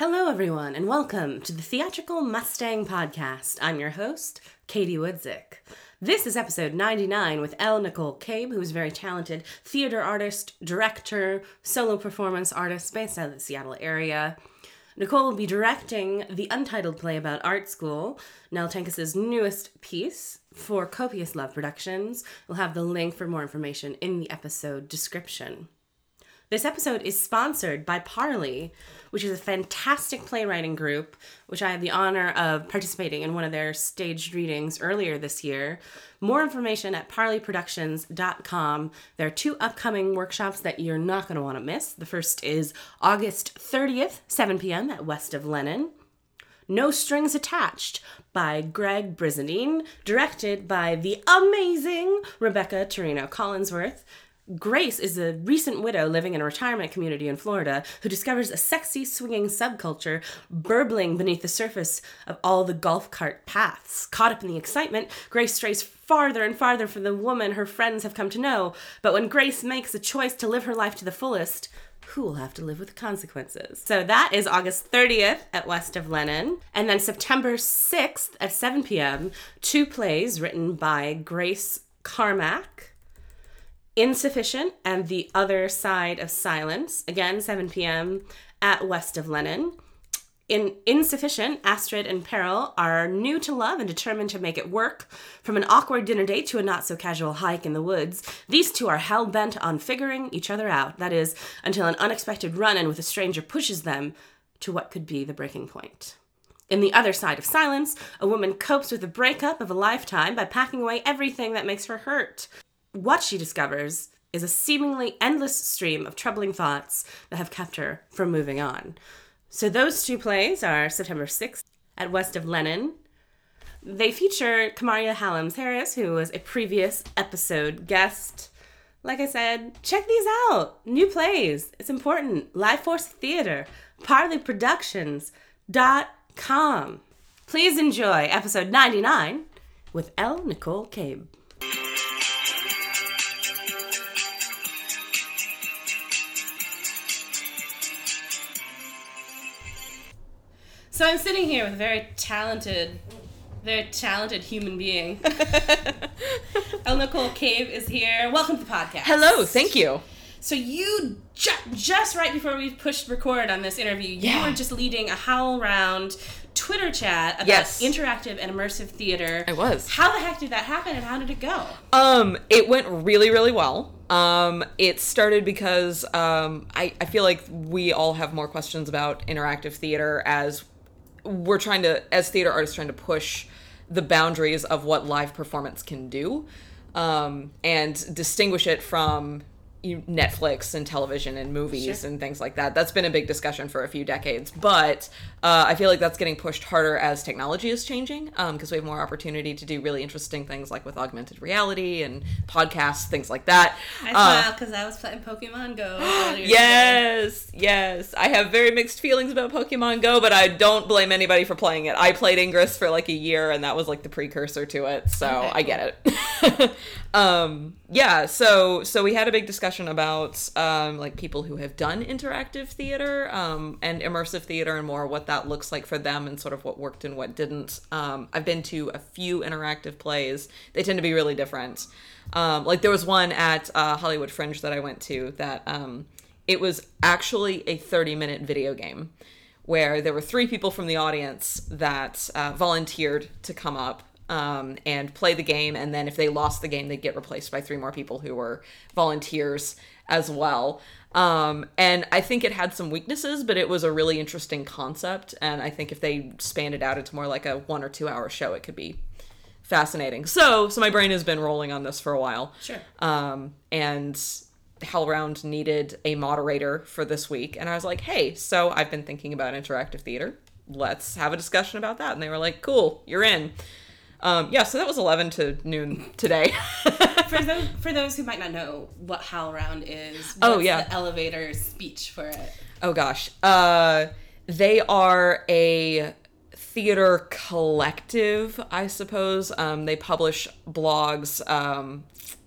Hello, everyone, and welcome to the Theatrical Mustang Podcast. I'm your host, Katie Woodzick. This is episode 99 with L. Nicole Cabe, who is a very talented theater artist, director, solo performance artist based out of the Seattle area. Nicole will be directing the untitled play about art school, Nell newest piece for Copious Love Productions. We'll have the link for more information in the episode description. This episode is sponsored by Parley, which is a fantastic playwriting group, which I had the honor of participating in one of their staged readings earlier this year. More information at parleyproductions.com. There are two upcoming workshops that you're not going to want to miss. The first is August 30th, 7 p.m. at West of Lenin. No Strings Attached by Greg Brizendine, directed by the amazing Rebecca Torino Collinsworth. Grace is a recent widow living in a retirement community in Florida who discovers a sexy swinging subculture burbling beneath the surface of all the golf cart paths. Caught up in the excitement, Grace strays farther and farther from the woman her friends have come to know. But when Grace makes a choice to live her life to the fullest, who will have to live with the consequences. So that is August 30th at West of Lenin. And then September 6th at 7 p.m., two plays written by Grace Carmack Insufficient and The Other Side of Silence, again, 7 p.m. at West of Lenin. In Insufficient, Astrid and Peril are new to love and determined to make it work. From an awkward dinner date to a not so casual hike in the woods, these two are hell bent on figuring each other out. That is, until an unexpected run in with a stranger pushes them to what could be the breaking point. In The Other Side of Silence, a woman copes with the breakup of a lifetime by packing away everything that makes her hurt. What she discovers is a seemingly endless stream of troubling thoughts that have kept her from moving on. So those two plays are September 6th at West of Lenin. They feature Kamaria Hallams Harris, who was a previous episode guest. Like I said, check these out. New plays. It's important. Life Force Theater, parleyproductions.com. Please enjoy episode 99 with L. Nicole Cabe. So I'm sitting here with a very talented, very talented human being. L. Nicole Cabe is here. Welcome to the podcast. Hello, thank you. So you ju- just right before we pushed record on this interview, you Yeah. were just leading a HowlRound Twitter chat about Yes. interactive and immersive theater. I was. How the heck did that happen, and how did it go? Um, it went really, really well. Um, it started because um, I, I feel like we all have more questions about interactive theater as we're trying to, as theater artists, trying to push the boundaries of what live performance can do um, and distinguish it from Netflix and television and movies Sure. and things like that. That's been a big discussion for a few decades, but uh, I feel like that's getting pushed harder as technology is changing because we have more opportunity to do really interesting things like with augmented reality and podcasts, things like that. I Uh, smiled because I was playing Pokemon Go. earlier today. Yes, yes. I have very mixed feelings about Pokemon Go, but I don't blame anybody for playing it. I played Ingress for like a year, and that was like the precursor to it, so Okay, I get it. um, yeah, so so we had a big discussion about um, like people who have done interactive theater um, and immersive theater, and more what that looks like for them, and sort of what worked and what didn't. Um, I've been to a few interactive plays; they tend to be really different. Um, like there was one at uh, Hollywood Fringe that I went to that um, it was actually a 30 minute video game where there were three people from the audience that uh, volunteered to come up um, and play the game. And then if they lost the game, they'd get replaced by three more people who were volunteers as well. Um, and I think it had some weaknesses, but it was a really interesting concept. And I think if they spanned it out into more like a one or two hour show, it could be fascinating. So, so my brain has been rolling on this for a while. Sure. Um, and HowlRound needed a moderator for this week, and I was like, "Hey, so I've been thinking about interactive theater. Let's have a discussion about that." And they were like, "Cool, you're in." Um, yeah, so that was 11 to noon today. for those for those who might not know what HowlRound is, Oh, yeah. the elevator speech for it. Oh gosh. Uh they are a theater collective, I suppose. Um, they publish blogs um,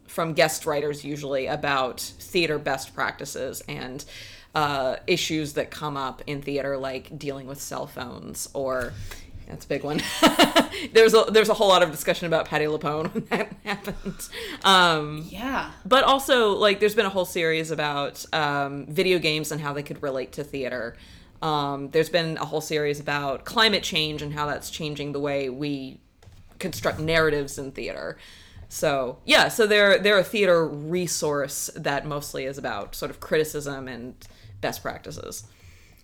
from guest writers usually about theater best practices and uh, issues that come up in theater, like dealing with cell phones or that's a big one. there's a there's a whole lot of discussion about Patti LuPone when that happened. Um, Yeah. but also like there's been a whole series about um, video games and how they could relate to theater. Um, there's been a whole series about climate change and how that's changing the way we construct narratives in theater. So yeah, so they're they're a theater resource that mostly is about sort of criticism and best practices.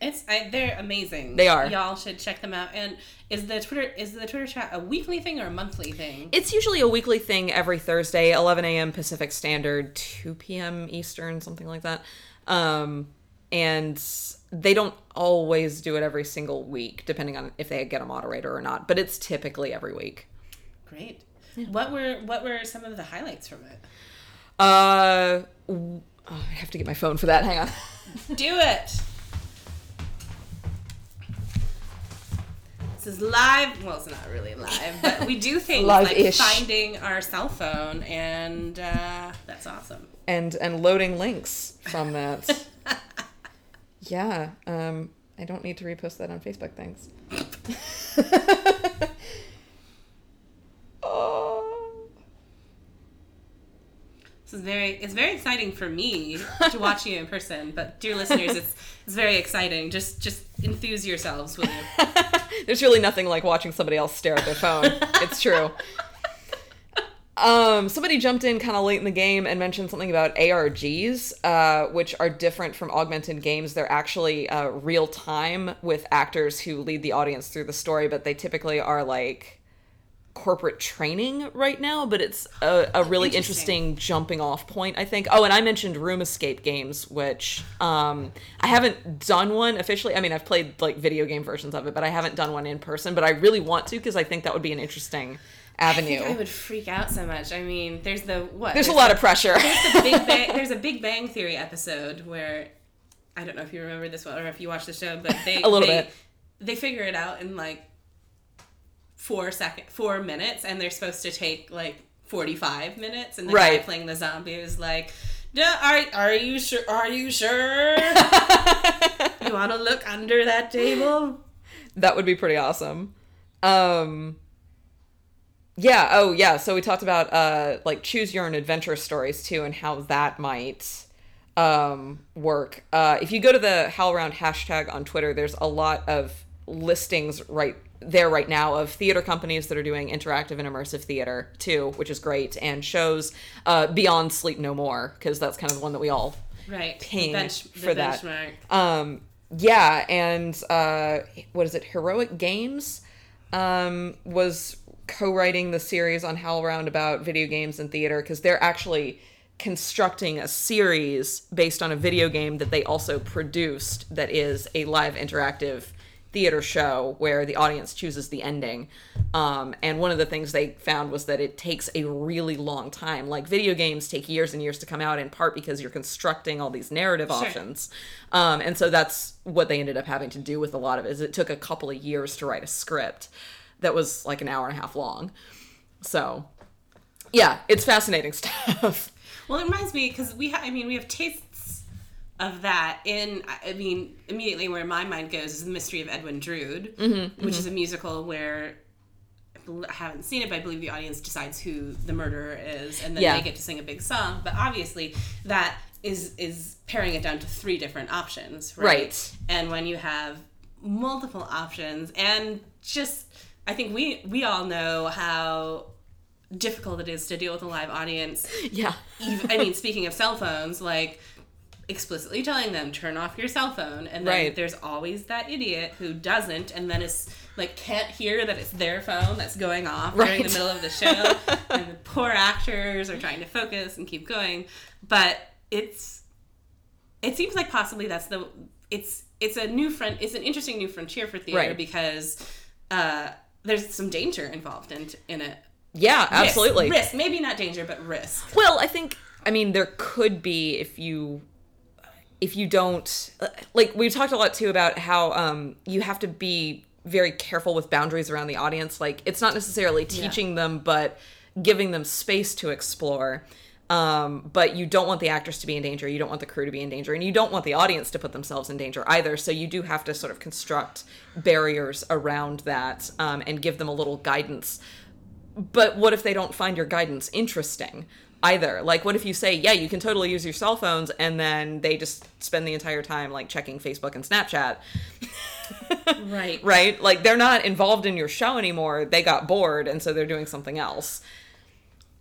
It's I, they're amazing. They are. Y'all should check them out. And is the Twitter is the Twitter chat a weekly thing or a monthly thing? It's usually a weekly thing every Thursday, 11 a.m. Pacific Standard, 2 p.m. Eastern, something like that. Um, and they don't always do it every single week, depending on if they get a moderator or not. But it's typically every week. Great. What were what were some of the highlights from it? Uh, oh, I have to get my phone for that. Hang on. Do it. Is live. Well, it's not really live, but we do things like finding our cell phone, and uh, that's awesome. and and loading links from that. yeah. Um, I don't need to repost that on Facebook. Thanks. oh. This is very it's very exciting for me to watch you in person, but dear listeners, it's it's very exciting. Just just enthuse yourselves, will you? There's really nothing like watching somebody else stare at their phone. it's true. Um, somebody jumped in kind of late in the game and mentioned something about ARGs, uh, which are different from augmented games. They're actually uh, real time with actors who lead the audience through the story, but they typically are like corporate training right now. But it's a, a really Interesting. interesting jumping off point, I think. Oh, and I mentioned room escape games, which um, I haven't done one officially. I mean, I've played like video game versions of it, but I haven't done one in person. But I really want to because I think that would be an interesting I avenue. think I would freak out so much. I mean, there's the what? There's a lot of pressure. the Big Bang, there's a Big Bang Theory episode where I don't know if you remember this one or if you watched the show, but they A little they, bit. They figure it out in like four second, four minutes, and they're supposed to take like forty five minutes, and the guy Right. playing the zombie is like. Are, are you sure? Are you sure? you want to look under that table? that would be pretty awesome. Um Yeah, oh yeah, so we talked about uh like choose your own adventure stories too and how that might um work. Uh if you go to the HowlRound hashtag on Twitter, there's a lot of listings right there right now of theater companies that are doing interactive and immersive theater too, which is great, and shows uh Beyond Sleep No More because that's kind of the one that we all Right. Ping bench, for that. benchmark. um yeah and uh what is it heroic games um was co-writing the series on howlround about video games and theater because they're actually constructing a series based on a video game that they also produced that is a live interactive theater show where the audience chooses the ending. Um, and one of the things they found was that it takes a really long time. Like video games take years and years to come out in part because you're constructing all these narrative options. Um, and so that's what they ended up having to do with a lot of it is it took a couple of years to write a script that was like an hour and a half long. So yeah it's fascinating stuff. Well, it reminds me because we, ha- I mean, we have tastes of that in. I mean, immediately where my mind goes is the Mystery of Edwin Drood, Mm-hmm, which is a musical where I I haven't seen it, but I believe the audience decides who the murderer is, and then Yeah. they get to sing a big song. But obviously, that is is paring it down to three different options, right? Right. And when you have multiple options, and just, I think we we all know how difficult it is to deal with a live audience yeah even, I mean, speaking of cell phones, like explicitly telling them turn off your cell phone, and then Right. there's always that idiot who doesn't, and then is like can't hear that it's their phone that's going off right. during the middle of the show, and the poor actors are trying to focus and keep going, but it's it seems like possibly that's the it's it's a new front it's an interesting new frontier for theater Right. because uh there's some danger involved in in it yeah Risk. absolutely risk maybe not danger but risk Well, I think I mean there could be if you if you don't like we talked a lot too about how um you have to be very careful with boundaries around the audience like it's not necessarily teaching them but giving them space to explore Um, but you don't want the actors to be in danger. You don't want the crew to be in danger, and you don't want the audience to put themselves in danger either. So you do have to sort of construct barriers around that um, and give them a little guidance. But what if they don't find your guidance interesting? Either. Like, what if you say, yeah, you can totally use your cell phones, and then they just spend the entire time like checking Facebook and Snapchat? right. Right? Like, they're not involved in your show anymore. They got bored, and so they're doing something else.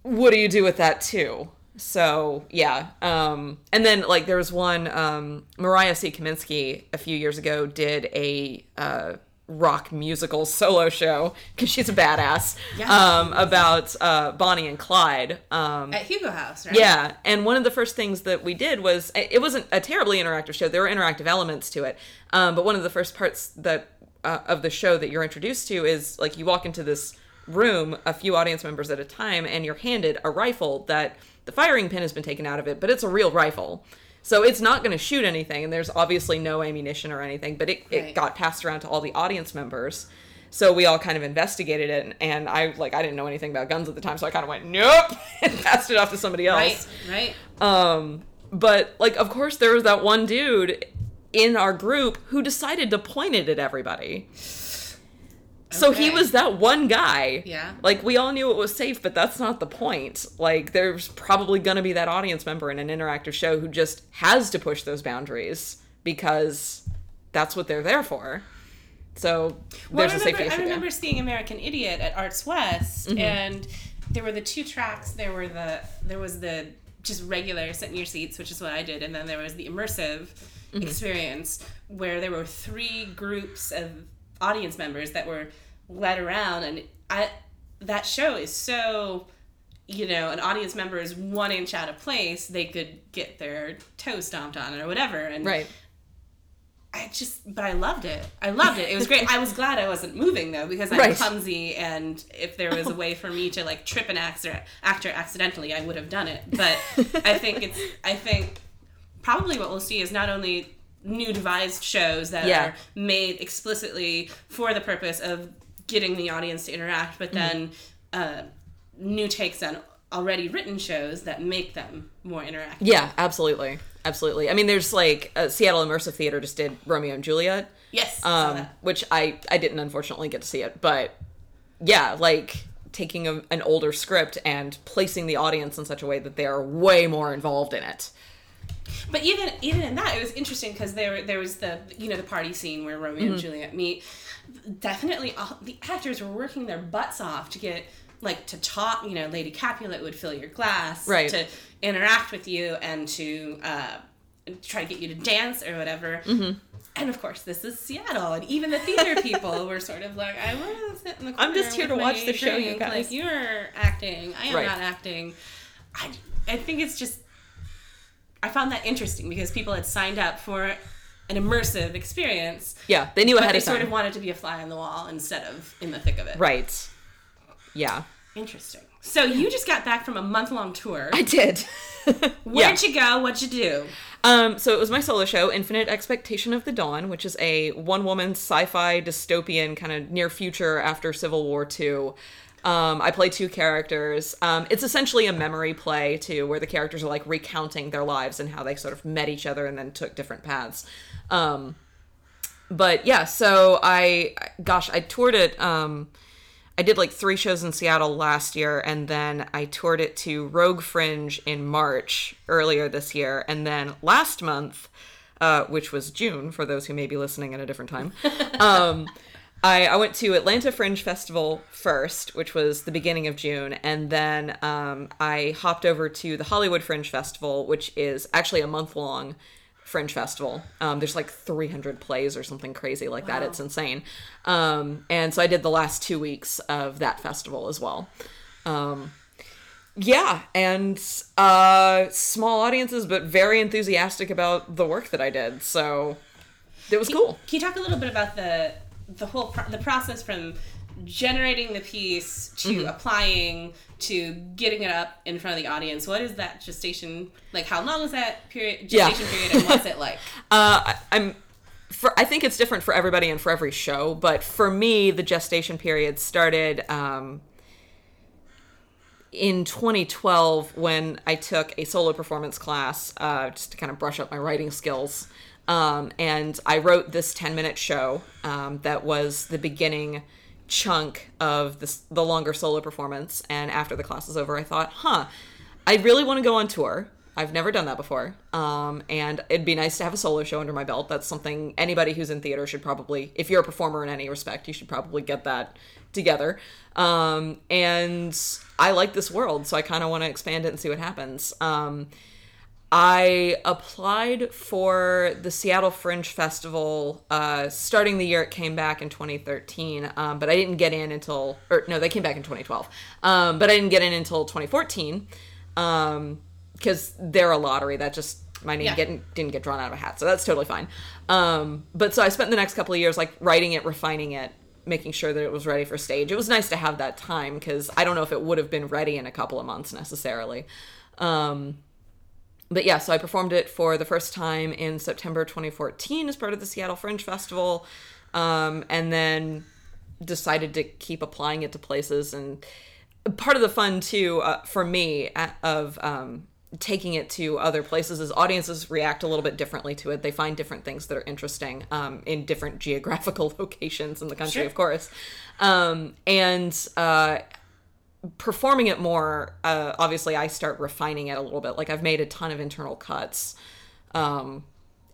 What do you do with that, too? So yeah, um, and then like there was one um, Mariah C. Kaminsky a few years ago did a uh, rock musical solo show because she's a badass Yeah. um, about uh, Bonnie and Clyde. Um, At Hugo House, right? yeah, and one of the first things that we did was it wasn't a terribly interactive show. There were interactive elements to it, um, but one of the first parts that uh, of the show that you're introduced to is like you walk into this room, a few audience members at a time, and you're handed a rifle that the firing pin has been taken out of it, but it's a real rifle. So it's not going to shoot anything, and there's obviously no ammunition or anything, but it, it got passed around to all the audience members. So we all kind of investigated it, and, and I like I didn't know anything about guns at the time, so I kind of went nope and passed it off to somebody else. Right, right. Um, but like, of course, there was that one dude in our group who decided to point it at everybody. So he was that one guy. Yeah. Like we all knew it was safe, but that's not the point. Like there's probably gonna be that audience member in an interactive show who just has to push those boundaries because that's what they're there for. So Well, there's I a remember, safety I remember there. seeing American Idiot at Arts West, Mm-hmm. and there were the two tracks. There were the there was the just regular sit in your seats, which is what I did, and then there was the immersive Mm-hmm. experience where there were three groups of audience members that were led around, and I that show is so. You know, an audience member is one inch out of place, they could get their toe stomped on or whatever. And Right. I just, but I loved it. I loved it. It was great. I was glad I wasn't moving though because I'm Right. clumsy, and if there was a way for me to like trip an actor actor accidentally, I would have done it. But I think it's, I think probably what we'll see is not only new devised shows that Yeah. are made explicitly for the purpose of getting the audience to interact, but then uh, new takes on already written shows that make them more interactive. Yeah, absolutely. Absolutely. I mean, there's like uh, Seattle Immersive Theater just did Romeo and Juliet. Yes. um, which I I didn't unfortunately get to see it, but yeah, like taking a, an older script and placing the audience in such a way that they are way more involved in it. But even even in that, it was interesting because there there was the you know the party scene where Romeo Mm-hmm. and Juliet meet. Definitely, all, the actors were working their butts off to get like to talk. You know, Lady Capulet would fill your glass Right. to interact with you and to uh, try to get you to dance or whatever. Mm-hmm. And of course, this is Seattle, and even the theater people were sort of like, "I want to sit in the corner I'm just here to watch the show, you guys." Like you're acting, I am Right. not acting." I, I think it's just I found that interesting because people had signed up for an immersive experience, Yeah, they knew ahead they of time. They sort of wanted to be a fly on the wall instead of in the thick of it. right. Yeah, Interesting. So you just got back from a month long tour. I did. Where'd yeah. you go? What'd you do? Um, so it was my solo show, Infinite Expectation of the Dawn, which is a one woman sci fi dystopian kind of near future after Civil War II. Um, I play two characters. Um, it's essentially a memory play, too, where the characters are like recounting their lives and how they sort of met each other and then took different paths. Um, but yeah, so I, gosh, I toured it. Um, I did like three shows in Seattle last year, and then I toured it to Rogue Fringe in March earlier this year, and then last month, uh, which was June for those who may be listening at a different time, um, I, I went to Atlanta Fringe Festival first, which was the beginning of June, and then um, I hopped over to the Hollywood Fringe Festival, which is actually a month long Fringe Festival. Um, there's like 300 plays or something crazy like that. It's insane. Um, and so I did the last two weeks of that festival as well. Um, yeah, and uh, small audiences, but very enthusiastic about the work that I did. So it was cool. Can you talk a little bit about the the whole pro- the process from generating the piece to Mm-hmm. applying to getting it up in front of the audience? What is that gestation like? How long is that period Yeah. gestation period, and what's it like? Uh, I, I'm. For, I think it's different for everybody and for every show, but for me, the gestation period started um, in 2012 when I took a solo performance class uh, just to kind of brush up my writing skills. Um, and I wrote this 10 minute show um, that was the beginning chunk of this, the longer solo performance. And after the class was over, I thought, huh, I really want to go on tour. I've never done that before. Um, and it'd be nice to have a solo show under my belt. That's something anybody who's in theater should probably, if you're a performer in any respect, you should probably get that together. Um, and I like this world, so I kind of want to expand it and see what happens. Um, I applied for the Seattle Fringe Festival uh, starting the year it came back in 2013, um, but I didn't get in until, or no, they came back in 2012, um, but I didn't get in until 2014 because they're a lottery that just my name Yeah. getting, didn't get drawn out of a hat, so that's totally fine. Um, but so I spent the next couple of years like writing it, refining it, making sure that it was ready for stage. It was nice to have that time because I don't know if it would have been ready in a couple of months necessarily. Um, but yeah, so I performed it for the first time in September 2014 as part of the Seattle Fringe Festival, um, and then decided to keep applying it to places. And part of the fun too uh, for me uh, of um, taking it to other places is audiences react a little bit differently to it. They find different things that are interesting um, in different geographical locations in the country, Sure. of course. Um, and uh, performing it more uh, obviously i start refining it a little bit like i've made a ton of internal cuts um,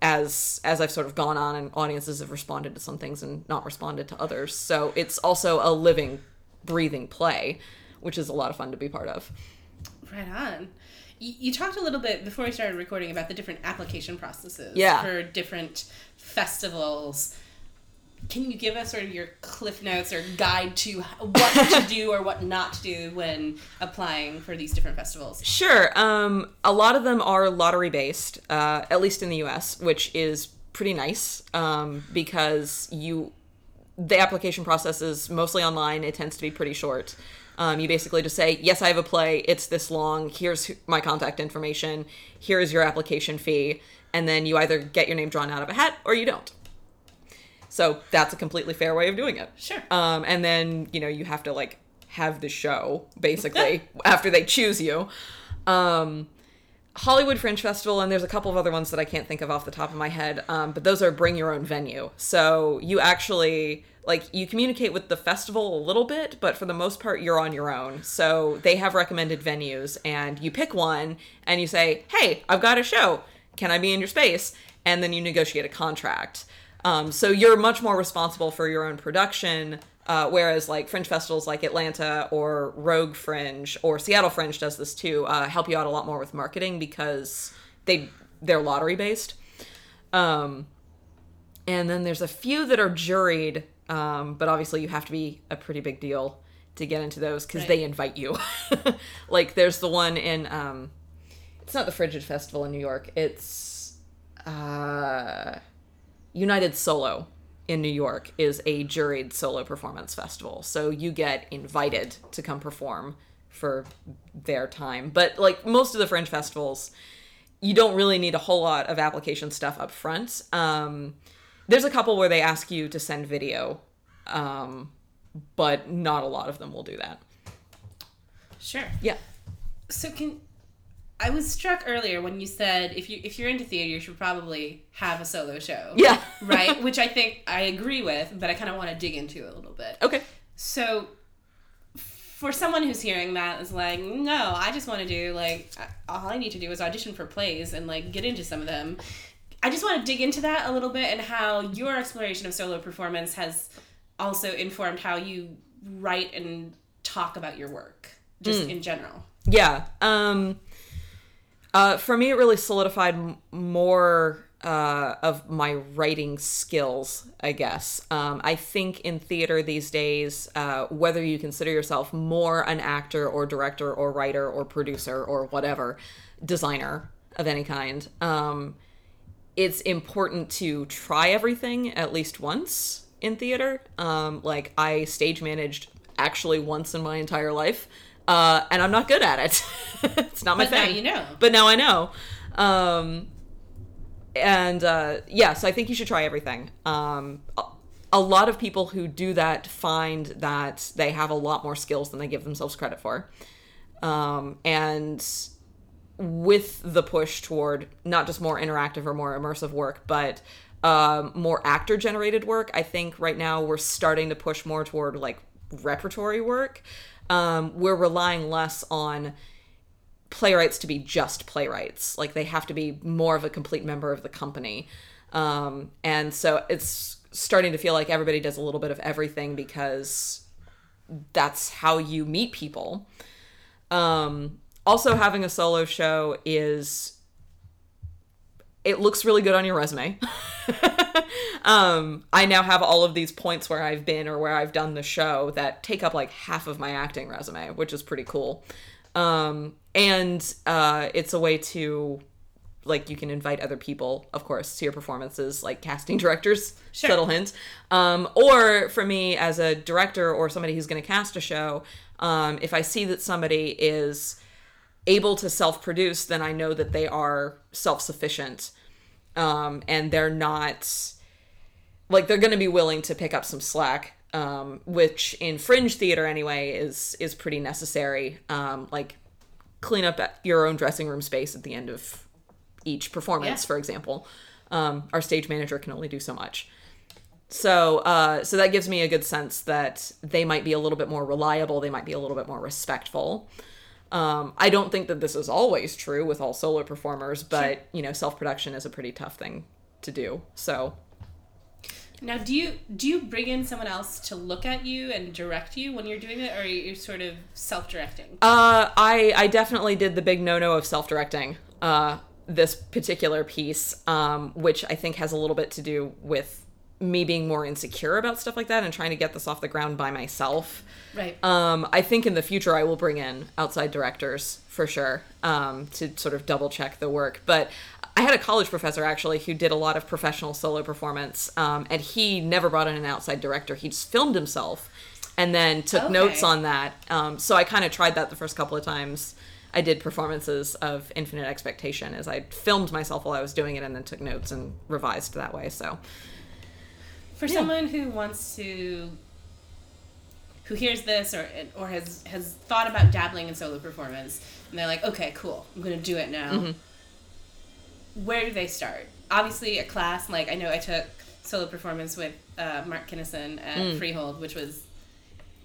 as as i've sort of gone on and audiences have responded to some things and not responded to others so it's also a living breathing play which is a lot of fun to be part of Right on. You, you talked a little bit before we started recording about the different application processes Yeah. for different festivals. Can you give us sort of your cliff notes or guide to what to do or what not to do when applying for these different festivals? Sure. Um, a lot of them are lottery based, uh, at least in the U.S., which is pretty nice um, because you the application process is mostly online. It tends to be pretty short. Um, you basically just say, "Yes, I have a play. It's this long. Here's my contact information. Here is your application fee," and then you either get your name drawn out of a hat or you don't. So that's a completely fair way of doing it. Sure. Um, and then you know you have to like have the show basically after they choose you. Um, Hollywood Fringe Festival, and there's a couple of other ones that I can't think of off the top of my head. Um, but those are bring your own venue. So you actually like you communicate with the festival a little bit, but for the most part you're on your own. So they have recommended venues, and you pick one, and you say, "Hey, I've got a show. Can I be in your space?" And then you negotiate a contract. Um, so you're much more responsible for your own production. Uh, whereas like fringe festivals like Atlanta or Rogue Fringe or Seattle Fringe does this too, uh, help you out a lot more with marketing because they they're lottery based. Um, and then there's a few that are juried, um, but obviously you have to be a pretty big deal to get into those because Right. they invite you. like there's the one in um, it's not the Frigid Festival in New York. It's uh, United Solo in New York is a juried solo performance festival. So you get invited to come perform for their time. But like most of the fringe festivals, you don't really need a whole lot of application stuff up front. Um, there's a couple where they ask you to send video, um, but not a lot of them will do that. Sure. Yeah. So can I was struck earlier when you said if you if you're into theater, you should probably have a solo show. Yeah. right? Which I think I agree with, but I kind of want to dig into it a little bit. Okay. So, for someone who's hearing that is like, no, I just want to do like all I need to do is audition for plays and like get into some of them. I just want to dig into that a little bit and how your exploration of solo performance has also informed how you write and talk about your work, just in general. Yeah. Um, uh, for me, it really solidified m- more uh, of my writing skills, I guess. Um, I think in theater these days, uh, whether you consider yourself more an actor or director or writer or producer or whatever, designer of any kind, um, it's important to try everything at least once in theater. Um, like I stage managed actually once in my entire life, uh, and I'm not good at it. it's not my thing. But now you know. But now I know. Um, and uh, yeah, so I think you should try everything. Um, a, a lot of people who do that find that they have a lot more skills than they give themselves credit for. Um, and with the push toward not just more interactive or more immersive work, but um, more actor generated work, I think right now we're starting to push more toward like repertory work. Um, we're relying less on playwrights to be just playwrights. Like they have to be more of a complete member of the company. Um, and so it's starting to feel like everybody does a little bit of everything because that's how you meet people. Um, also, having a solo show is it looks really good on your resume. um, I now have all of these points where I've been or where I've done the show that take up like half of my acting resume, which is pretty cool. Um, and uh, it's a way to like you can invite other people of course to your performances like casting directors Sure. subtle hint um, or for me as a director or somebody who's going to cast a show um, if i see that somebody is able to self-produce then i know that they are self-sufficient. Um, and they're not like they're going to be willing to pick up some slack um, which in fringe theater anyway is is pretty necessary. Um, like clean up your own dressing room space at the end of each performance Yeah. for example. Um, our stage manager can only do so much. So uh, so that gives me a good sense that they might be a little bit more reliable they might be a little bit more respectful um, I don't think that this is always true with all solo performers, but you know, self production is a pretty tough thing to do. So Now, do you do you bring in someone else to look at you and direct you when you're doing it, or are you sort of self-directing? Uh, I I definitely did the big no no of self directing. Uh, this particular piece, um, which I think has a little bit to do with me being more insecure about stuff like that and trying to get this off the ground by myself. Right. Um, I think in the future I will bring in outside directors for sure um, to sort of double check the work. But I had a college professor actually who did a lot of professional solo performance, um, and he never brought in an outside director. He just filmed himself and then took Okay. notes on that. Um, so I kind of tried that the first couple of times. I did performances of Infinite Expectation as I filmed myself while I was doing it and then took notes and revised that way. So For someone who wants to, who hears this or or has has thought about dabbling in solo performance, and they're like, okay, cool, I'm gonna do it now. Mm-hmm. Where do they start? Obviously, a class like I know I took solo performance with uh, Mark Kinnison at Mm. Freehold, which was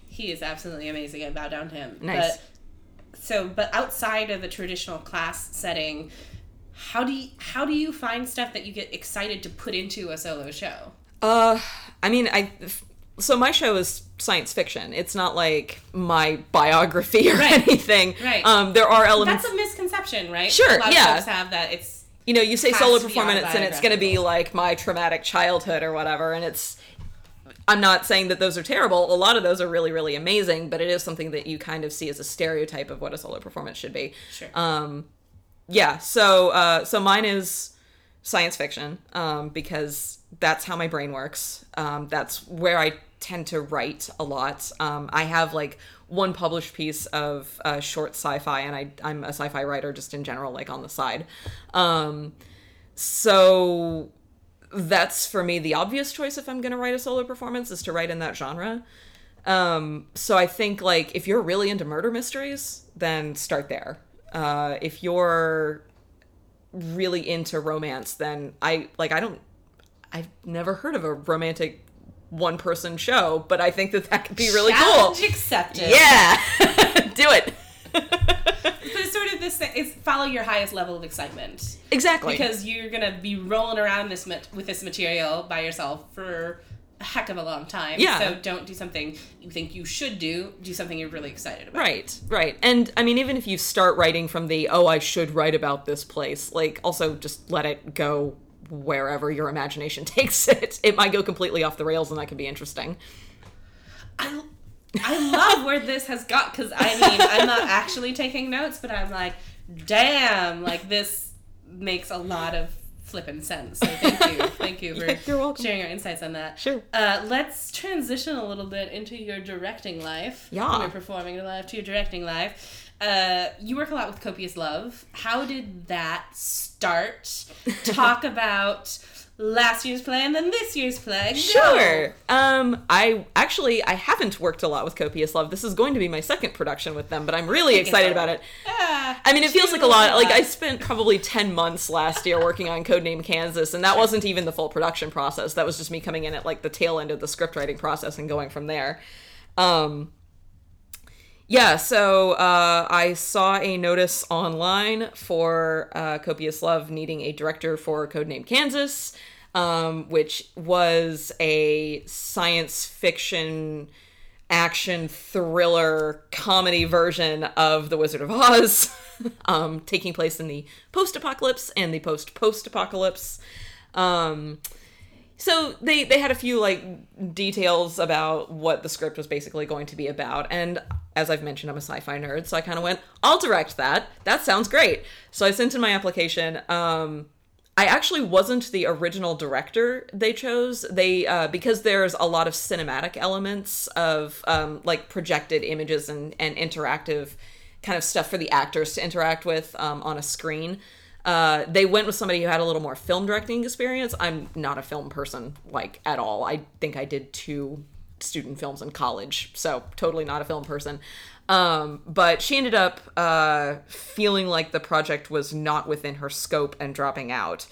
he is absolutely amazing. I bow down to him. Nice. But so, but outside of the traditional class setting, how do you, how do you find stuff that you get excited to put into a solo show? Uh, I mean, I. So my show is science fiction. It's not like my biography or Right. anything. Right. Um, there are elements. That's a misconception, right? Sure, A lot yeah. of folks have that. It's you know, you say solo performance, and it's going to be like my traumatic childhood or whatever. And it's. I'm not saying that those are terrible. A lot of those are really, really amazing, but it is something that you kind of see as a stereotype of what a solo performance should be. sure. Um, yeah. So, uh, so mine is science fiction um, because that's how my brain works. Um, that's where I tend to write a lot. Um, I have like one published piece of uh, short sci-fi, and I I'm a sci-fi writer just in general, like on the side. Um, so that's for me the obvious choice if I'm going to write a solo performance is to write in that genre. Um, so I think like if you're really into murder mysteries, then start there. Uh, if you're really into romance, then I like I don't I've never heard of a romantic one person show, but I think that that could be really cool. Challenge accepted. Yeah, do it. But it's sort of this thing. It's follow your highest level of excitement exactly. because you're gonna be rolling around this with this material by yourself for a heck of a long time. Yeah. So don't do something you think you should do. Do something you're really excited about. Right, right. And I mean, even if you start writing from the, oh, I should write about this place, like, also just let it go wherever your imagination takes it. It might go completely off the rails and that could be interesting. I, I love where this has got because I mean I'm not actually taking notes, but I'm like, damn, like this makes a lot of flippin' sense. So thank you, thank you for Yeah, you're welcome. sharing your insights on that. Sure. Uh, let's transition a little bit into your directing life. Yeah. Your performing life to your directing life. Uh, you work a lot with Copious Love. How did that start? Talk about last year's play and then this year's play. Go. Sure. Um, I actually I haven't worked a lot with Copious Love. This is going to be my second production with them, but I'm really excited about it. Ah, I mean, it feels like a lot. Like I spent probably ten months last year working on Codename Kansas, and that wasn't even the full production process. That was just me coming in at like the tail end of the script writing process and going from there. Um, yeah, so uh, I saw a notice online for uh, Copious Love needing a director for Codename Kansas, um, which was a science fiction action thriller comedy version of The Wizard of Oz, um, taking place in the post apocalypse and the post post apocalypse. Um, so they they had a few like details about what the script was basically going to be about. And as i've mentioned i'm a sci-fi nerd so i kind of went i'll direct that. That sounds great. So i sent in my application. Um i actually wasn't the original director they chose. They uh, because there's a lot of cinematic elements of um, like projected images and, and interactive kind of stuff for the actors to interact with um, on a screen uh, they went with somebody who had a little more film directing experience. I'm not a film person, like at all. I think I did two student films in college, so totally not a film person. Um, but she ended up uh, feeling like the project was not within her scope and dropping out.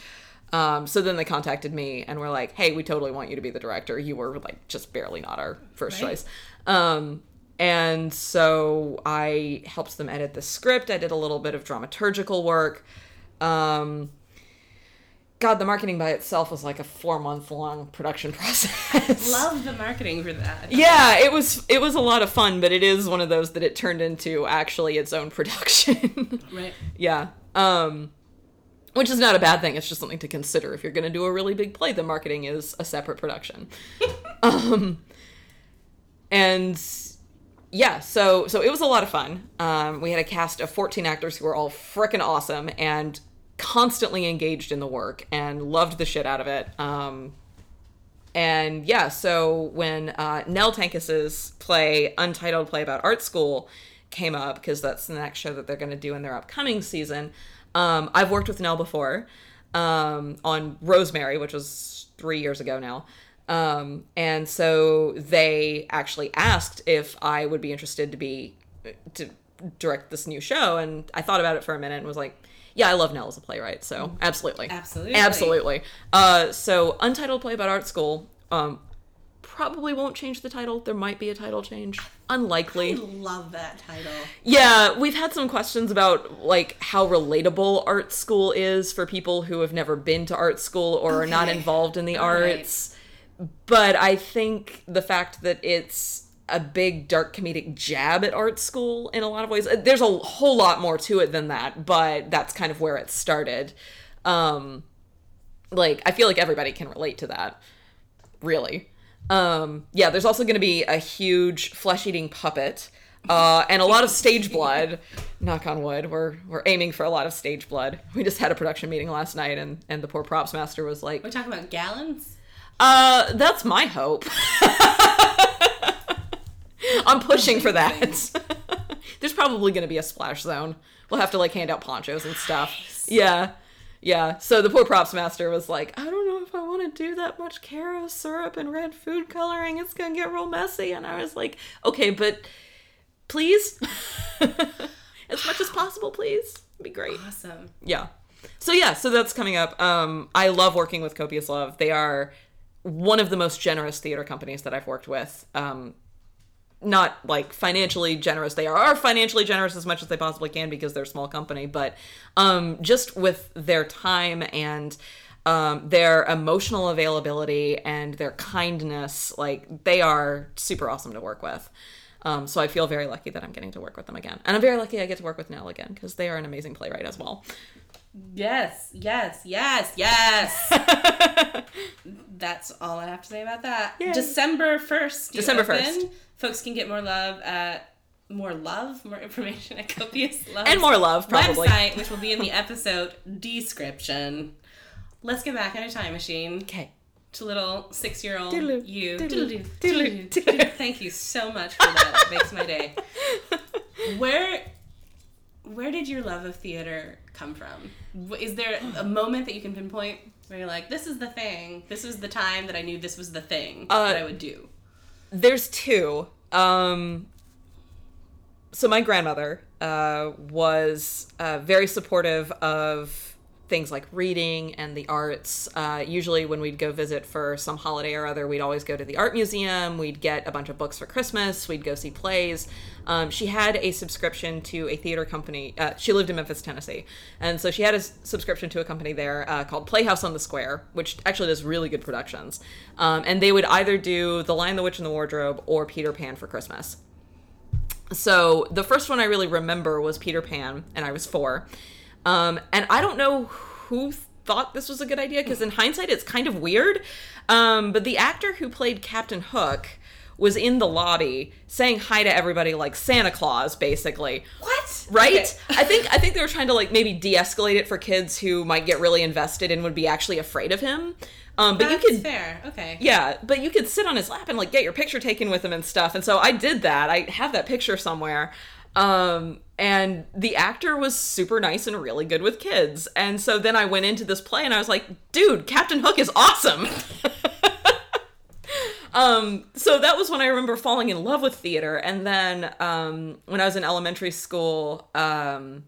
Um, so then they contacted me and were like, "Hey, we totally want you to be the director. You were like just barely not our first Right. choice." Um, and so I helped them edit the script. I did a little bit of dramaturgical work. Um, God, the marketing by itself was like a four month long production process. love the marketing for that. yeah, it was it was a lot of fun, but it is one of those that it turned into actually its own production. Right. yeah. Um which is not a bad thing. It's just something to consider if you're going to do a really big play. The marketing is a separate production. um and yeah, so so it was a lot of fun. Um, we had a cast of 14 actors who were all freaking awesome and constantly engaged in the work and loved the shit out of it. Um, and yeah, so when uh, Nell Tankis's play, Untitled Play About Art School, came up, because that's the next show that they're going to do in their upcoming season, um, I've worked with Nell before um, on Rosemary, which was three years ago now. Um, and so they actually asked if I would be interested to be to direct this new show, and I thought about it for a minute and was like, "Yeah, I love Nell as a playwright, so absolutely, Absolutely. absolutely." Uh, so Untitled Play About Art School um, probably won't change the title. There might be a title change, unlikely. I love that title. Yeah, we've had some questions about like how relatable art school is for people who have never been to art school or are not involved in the All right. arts. But I think the fact that it's a big dark comedic jab at art school in a lot of ways. uh, There's a whole lot more to it than that, but that's kind of where it started. Um like I feel like everybody can relate to that. Really. Um yeah, there's also going to be a huge flesh-eating puppet uh, and a lot of stage blood. Knock on wood. We're we're aiming for a lot of stage blood. We just had a production meeting last night, and and the poor props master was like, We're talking about gallons. "Uh, that's my hope. I'm pushing for that. There's probably going to be a splash zone. We'll have to like hand out ponchos and stuff. Yeah." Yeah, so the poor props master was like, I don't know if I want to do that much Karo syrup and red food coloring. It's going to get real messy. And I was like, okay, but please as much as possible please It'd be great Awesome. yeah so yeah so that's coming up um i love working with copious love they are one of the most generous theater companies that i've worked with um not like financially generous they are financially generous as much as they possibly can because they're a small company but um just with their time and um, their emotional availability and their kindness like they are super awesome to work with um, so I feel very lucky that I'm getting to work with them again. And I'm very lucky I get to work with Nell again because they are an amazing playwright as well. Yes, yes, yes, yes. That's all I have to say about that. Yay. December 1st. December open. 1st. Folks can get more love at more love, more information at Copious Love. And more love, probably. Website, which will be in the episode description. Let's get back in a time machine Okay. to little six year old you. doodaloo, Doodaloo, doodaloo. Thank you so much for that. It makes my day. Where where did your love of theater come from? Is there a moment that you can pinpoint? Where you're like, this is the thing. This was the time that I knew this was the thing Uh, that I would do. There's two. Um, so my grandmother uh, was uh, very supportive of things like reading and the arts. Uh, usually, when we'd go visit for some holiday or other, we'd always go to the art museum. We'd get a bunch of books for Christmas. We'd go see plays. Um, she had a subscription to a theater company. Uh, she lived in Memphis, Tennessee, and so she had a s- subscription to a company there uh, called Playhouse on the Square, which actually does really good productions. Um, and they would either do The Lion, the Witch, and the Wardrobe or Peter Pan for Christmas. So the first one I really remember was Peter Pan, and I was four. Um, and I don't know who thought this was a good idea because in hindsight it's kind of weird. Um, but the actor who played Captain Hook was in the lobby saying hi to everybody like Santa Claus, basically. What? Right? Okay. I think I think they were trying to like maybe de-escalate it for kids who might get really invested and would be actually afraid of him. Um, but That's you could fair. Okay. yeah, but you could sit on his lap and like get your picture taken with him and stuff. And so I did that. I have that picture somewhere. Um, and the actor was super nice and really good with kids. And so then I went into this play and I was like, dude, Captain Hook is awesome. um, so that was when I remember falling in love with theater. And then um, when I was in elementary school, um,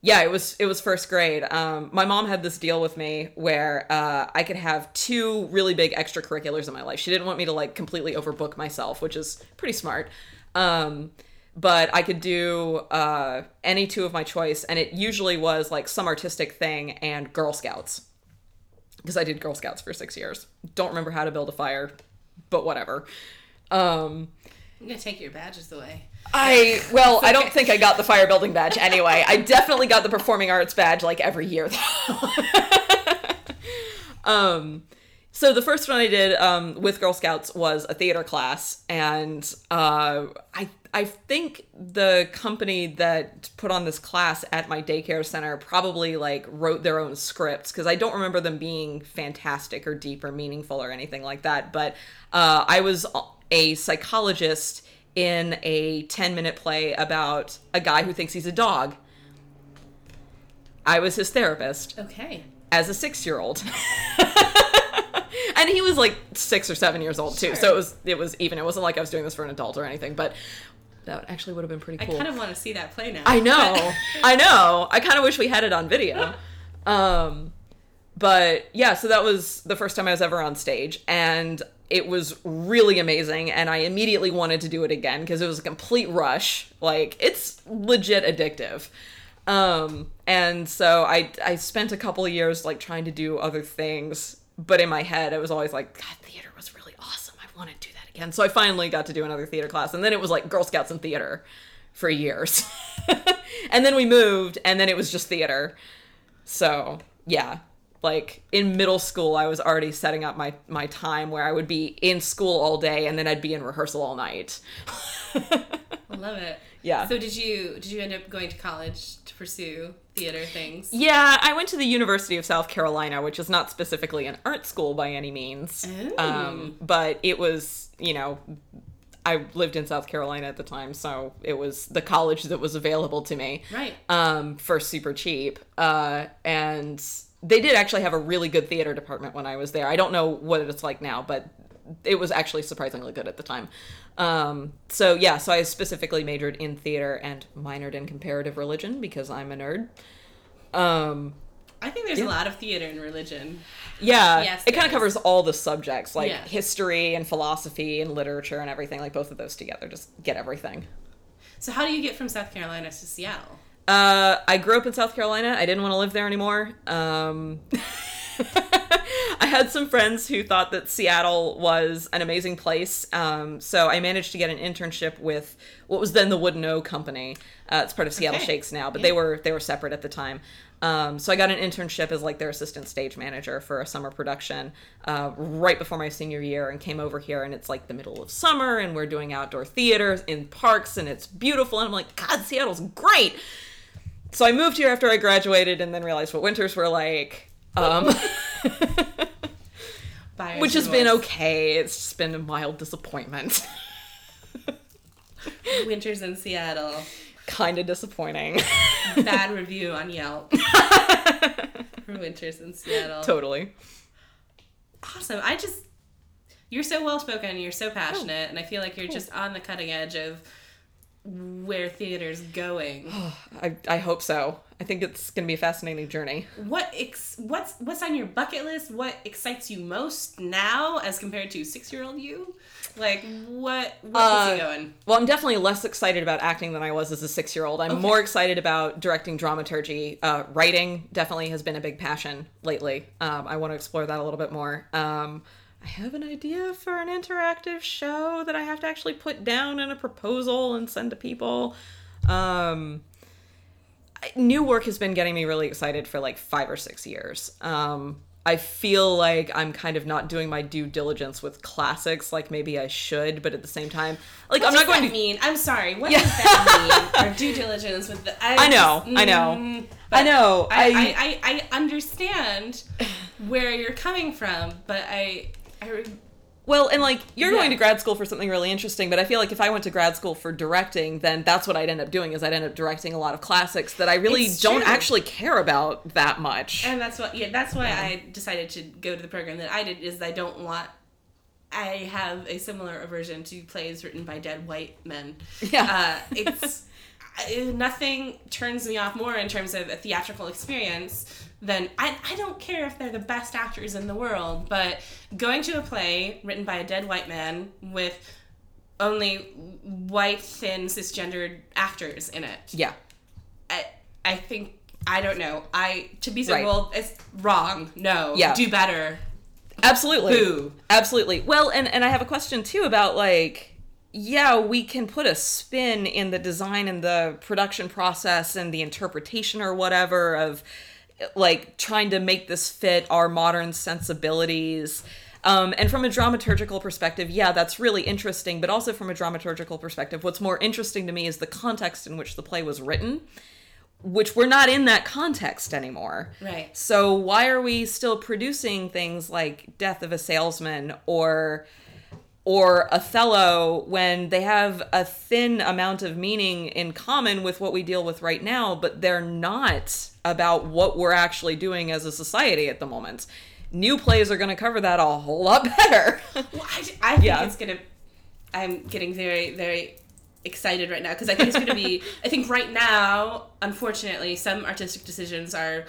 yeah, it was it was first grade. Um, my mom had this deal with me where uh, I could have two really big extracurriculars in my life. She didn't want me to like completely overbook myself, which is pretty smart. But I could do uh, any two of my choice, and it usually was like some artistic thing and Girl Scouts because I did Girl Scouts for six years. Don't remember how to build a fire, but whatever. Um, I'm gonna take your badges away. I well, I don't think I got the fire building badge anyway. I definitely got the performing arts badge like every year though. um so the first one I did um, with Girl Scouts was a theater class, and uh, I I think the company that put on this class at my daycare center probably like wrote their own scripts because I don't remember them being fantastic or deep or meaningful or anything like that. But uh, I was a psychologist in a 10 minute play about a guy who thinks he's a dog. I was his therapist Okay. as a six year old. and he was like six or seven years old too. Sure. So it was it was even. It wasn't like I was doing this for an adult or anything, but that actually would have been pretty cool. I kind of want to see that play now. I know. I know. I kind of wish we had it on video. Um, but yeah, so that was the first time I was ever on stage, and it was really amazing. And I immediately wanted to do it again because it was a complete rush. Like it's legit addictive. Um, and so I I spent a couple of years like trying to do other things, but in my head it was always like, God, theater was really awesome. I want to do again. So I finally got to do another theater class, and then it was like Girl Scouts and theater for years. and then we moved, and then it was just theater. So yeah, like in middle school, I was already setting up my my time where I would be in school all day, and then I'd be in rehearsal all night. I love it. Yeah. So did you did you end up going to college to pursue theater things? Yeah, I went to the University of South Carolina, which is not specifically an art school by any means. Ooh. Um, but it was, you know, I lived in South Carolina at the time, so it was the college that was available to me. Right. Um, for super cheap. Uh, and they did actually have a really good theater department when I was there. I don't know what it's like now, but it was actually surprisingly good at the time. Um, so yeah, so I specifically majored in theater and minored in comparative religion because I'm a nerd. Um, I think there's a lot of theater and religion. yeah, Yes, it kind of covers all the subjects like Yeah. history and philosophy and literature and everything. Like both of those together, just get everything. So how do you get from South Carolina to Seattle? Uh, I grew up in South Carolina. I didn't want to live there anymore. Um, I had some friends who thought that Seattle was an amazing place. Um, so I managed to get an internship with what was then the Wooden O Company. Uh, it's part of Seattle Okay. Shakes now, but Yeah. they were they were separate at the time. Um, so I got an internship as like their assistant stage manager for a summer production uh, right before my senior year, and came over here. And it's like the middle of summer, and we're doing outdoor theaters in parks, and it's beautiful. And I'm like, God, Seattle's great so I moved here after I graduated and then realized what winters were like. Um, Buyer's which has been okay. It's just been a mild disappointment. Winters in Seattle. kind of disappointing. Bad review on Yelp. for winters in Seattle. totally. Awesome. I just you're so well spoken, you're so passionate, and I feel like you're just on the cutting edge of where theater's going. I, I hope so. I think it's going to be a fascinating journey. what ex- what's what's on your bucket list? What excites you most now as compared to six year old you? Like what what Uh, gets you going? Well, I'm definitely less excited about acting than I was as a six year old. I'm more excited about directing dramaturgy. Uh, writing definitely has been a big passion lately. Um, I want to explore that a little bit more. Um, I have an idea for an interactive show that I have to actually put down in a proposal and send to people. Um, new work has been getting me really excited for like five or six years. Um, I feel like I'm kind of not doing my due diligence with classics like maybe I should, but at the same time, like What I'm not going that to. mean? I'm sorry. What Yeah. does that mean? Our due diligence with the. I, I know, just- I know. mm, I know. I, I, I, I, understand where you're coming from, but I, I well, and like you're Yeah. going to grad school for something really interesting, but I feel like if I went to grad school for directing, then that's what I'd end up doing is I'd end up directing a lot of classics that I really It's don't true. actually care about that much. and that's what yeah that's why I decided to go to the program that I did is I don't want. I have a similar aversion to plays written by dead white men. Yeah. uh, it's I- nothing turns me off more in terms of a theatrical experience than I, I don't care if they're the best actors in the world, but going to a play written by a dead white man with only white, thin, cisgendered actors in it. yeah. I, I think I don't know. I to be so Right. well, it's wrong. No, Yeah. do better. Absolutely. Boo. Absolutely. Well, and and I have a question too about like yeah, we can put a spin in the design and the production process and the interpretation or whatever of like trying to make this fit our modern sensibilities. Um, and from a dramaturgical perspective, yeah, that's really interesting. But also from a dramaturgical perspective, what's more interesting to me is the context in which the play was written, which we're not in that context anymore. Right. So why are we still producing things like Death of a Salesman or or Othello when they have a thin amount of meaning in common with what we deal with right now, but they're not about what we're actually doing as a society at the moment. New plays are going to cover that a whole lot better. Well, I, I think Yeah. it's gonna. I'm getting very, very excited right now because I think it's gonna be. I think right now, unfortunately, some artistic decisions are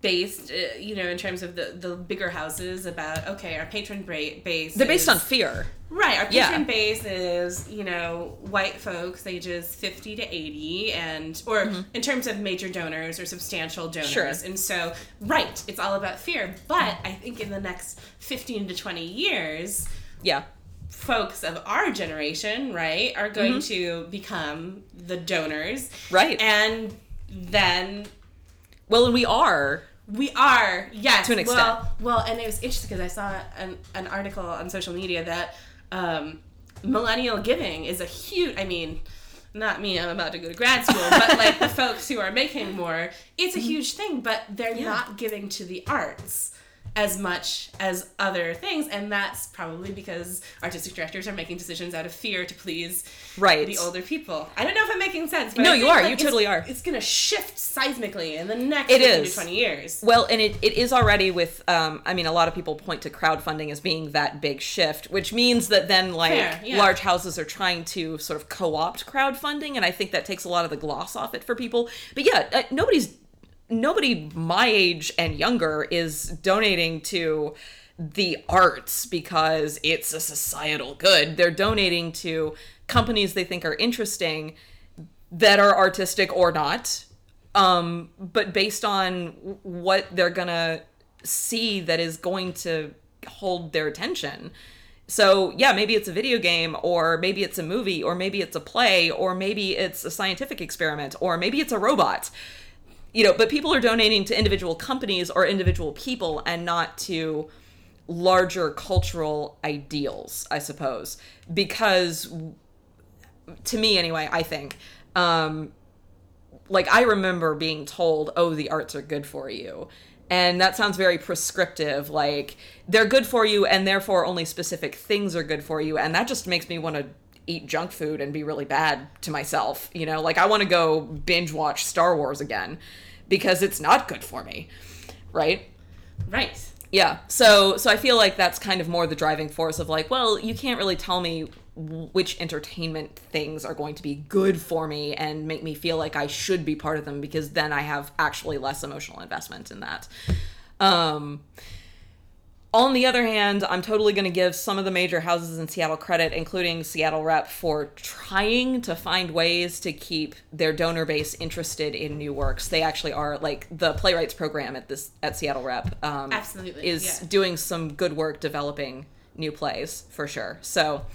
based, uh, you know, in terms of the the bigger houses about okay, our patron bra- base. they're based is- on fear. Right, our Yeah. patron base is, you know, white folks ages 50 to 80 and or in terms of major donors or substantial donors. Sure. And so, right, it's all about fear, but I think in the next 15 to 20 years, Yeah. folks of our generation, right, are going to become the donors. Right. And then Well, and we are. we are, yes. To an extent. Well, well, and it was interesting because I saw an, an article on social media that um, millennial giving is a huge. I mean, not me. I'm about to go to grad school, but like the folks who are making more, it's a huge thing. But they're not giving to the arts as much as other things, and that's probably because artistic directors are making decisions out of fear to please Right. the older people. I don't know if I'm making sense. But No, you are. like, You totally are. It's gonna shift seismically in the next It 15 is. to 20 years. Well, and it, it is already with, um, I mean, a lot of people point to crowdfunding as being that big shift, which means that then, like, Fair, yeah. large houses are trying to sort of co opt crowdfunding, and I think that takes a lot of the gloss off it for people. But yeah, uh, nobody's, nobody my age and younger is donating to the arts because it's a societal good. They're donating to companies they think are interesting that are artistic or not um but based on what they're gonna see that is going to hold their attention so yeah maybe it's a video game or maybe it's a movie or maybe it's a play or maybe it's a scientific experiment or maybe it's a robot you know but people are donating to individual companies or individual people and not to larger cultural ideals i suppose. Because to me anyway i think um like i remember being told oh the arts are good for you. And that sounds very prescriptive like they're good for you and therefore only specific things are good for you. And that just makes me want to eat junk food and be really bad to myself you know like i want to go binge watch star wars again because it's not good for me right? Right. Yeah. So so I feel like that's kind of more the driving force of like, well, you can't really tell me which entertainment things are going to be good for me and make me feel like I should be part of them because then I have actually less emotional investment in that. Um on the other hand, I'm totally going to give some of the major houses in Seattle credit, including Seattle Rep, for trying to find ways to keep their donor base interested in new works. They actually are like the playwrights program at this at Seattle Rep. Um, Absolutely, is yeah. doing some good work developing new plays for sure. So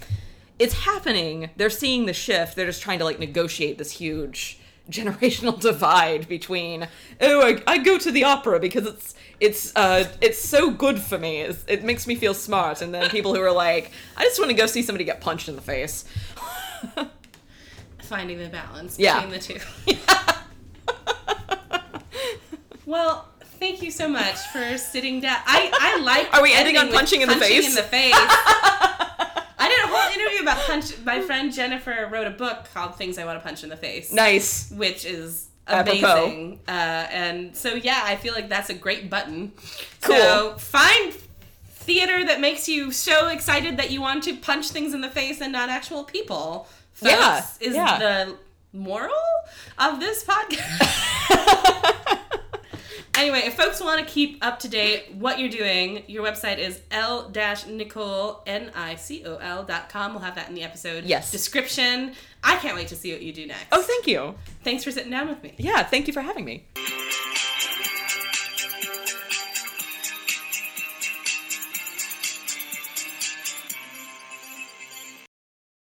it's happening. They're seeing the shift. They're just trying to like negotiate this huge generational divide between oh I, I go to the opera because it's it's uh it's so good for me it's, it makes me feel smart and then people who are like I just want to go see somebody get punched in the face Finding the balance Yeah. between the two. yeah. Well, thank you so much for sitting down. I, I like. Are we ending on punching in the face? Punching in the face. I did a whole interview about punch. My friend Jennifer wrote a book called "Things I Want to Punch in the Face," nice which is amazing. Uh, and so, yeah, I feel like that's a great button. Cool. So find theater that makes you so excited that you want to punch things in the face and not actual people. Folks, Yeah, is yeah. the moral of this podcast. Anyway, if folks want to keep up to date what you're doing, your website is l-nicole, N-I-C-O-L dot com. We'll have that in the episode Yes. description. I can't wait to see what you do next. oh thank you Thanks for sitting down with me. yeah thank you for having me